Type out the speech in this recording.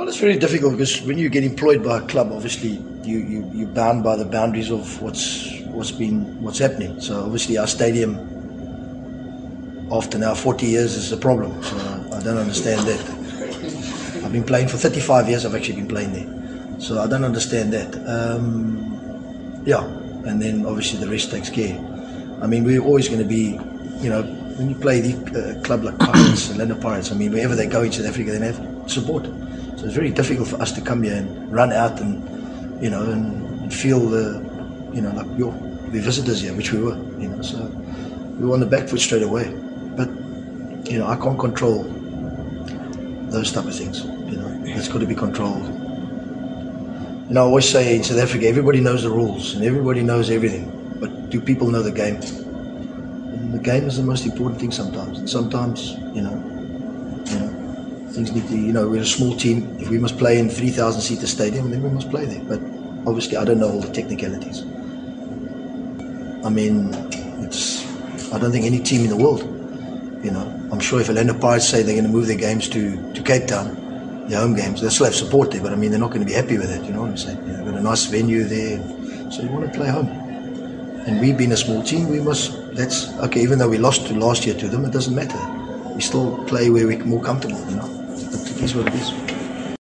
Well, it's very difficult because when you get employed by a club, obviously you you you're bound by the boundaries of what's what's been what's happening. So obviously our stadium, after now 40 years, is a problem. So I don't understand that. I've been playing for 35 years. I've actually been playing there, so I don't understand that. Um, yeah, and then obviously the rest takes care. I mean, we're always going to be, you know, when you play the uh, club like Pirates, Orlando Pirates. I mean, wherever they go in South Africa, they have support. So it's very difficult for us to come here and run out and, you know, and, feel the, you know, like you're, we're visitors here, which we were, you know. So we were on the back foot straight away. But, you know, I can't control those type of things. You know, it's got to be controlled. You know, I always say in South Africa, everybody knows the rules and everybody knows everything. But do people know the game? The game is the most important thing sometimes. And sometimes, you know, you know, things need to, you know, we're a small team. If we must play in 3,000 seater stadium, then we must play there. But obviously, I don't know all the technicalities. I mean, it's, I don't think any team in the world, you know, I'm sure if Orlando Pirates say they're going to move their games to, to Cape Town, their home games, they'll still have support there, but I mean, they're not going to be happy with it, you know what I'm saying? You know, got a nice venue there, so you want to play home. And we being a small team, we must, that's, okay, even though we lost last year to them, it doesn't matter. We still play where we're more comfortable, you know. But it is what it is.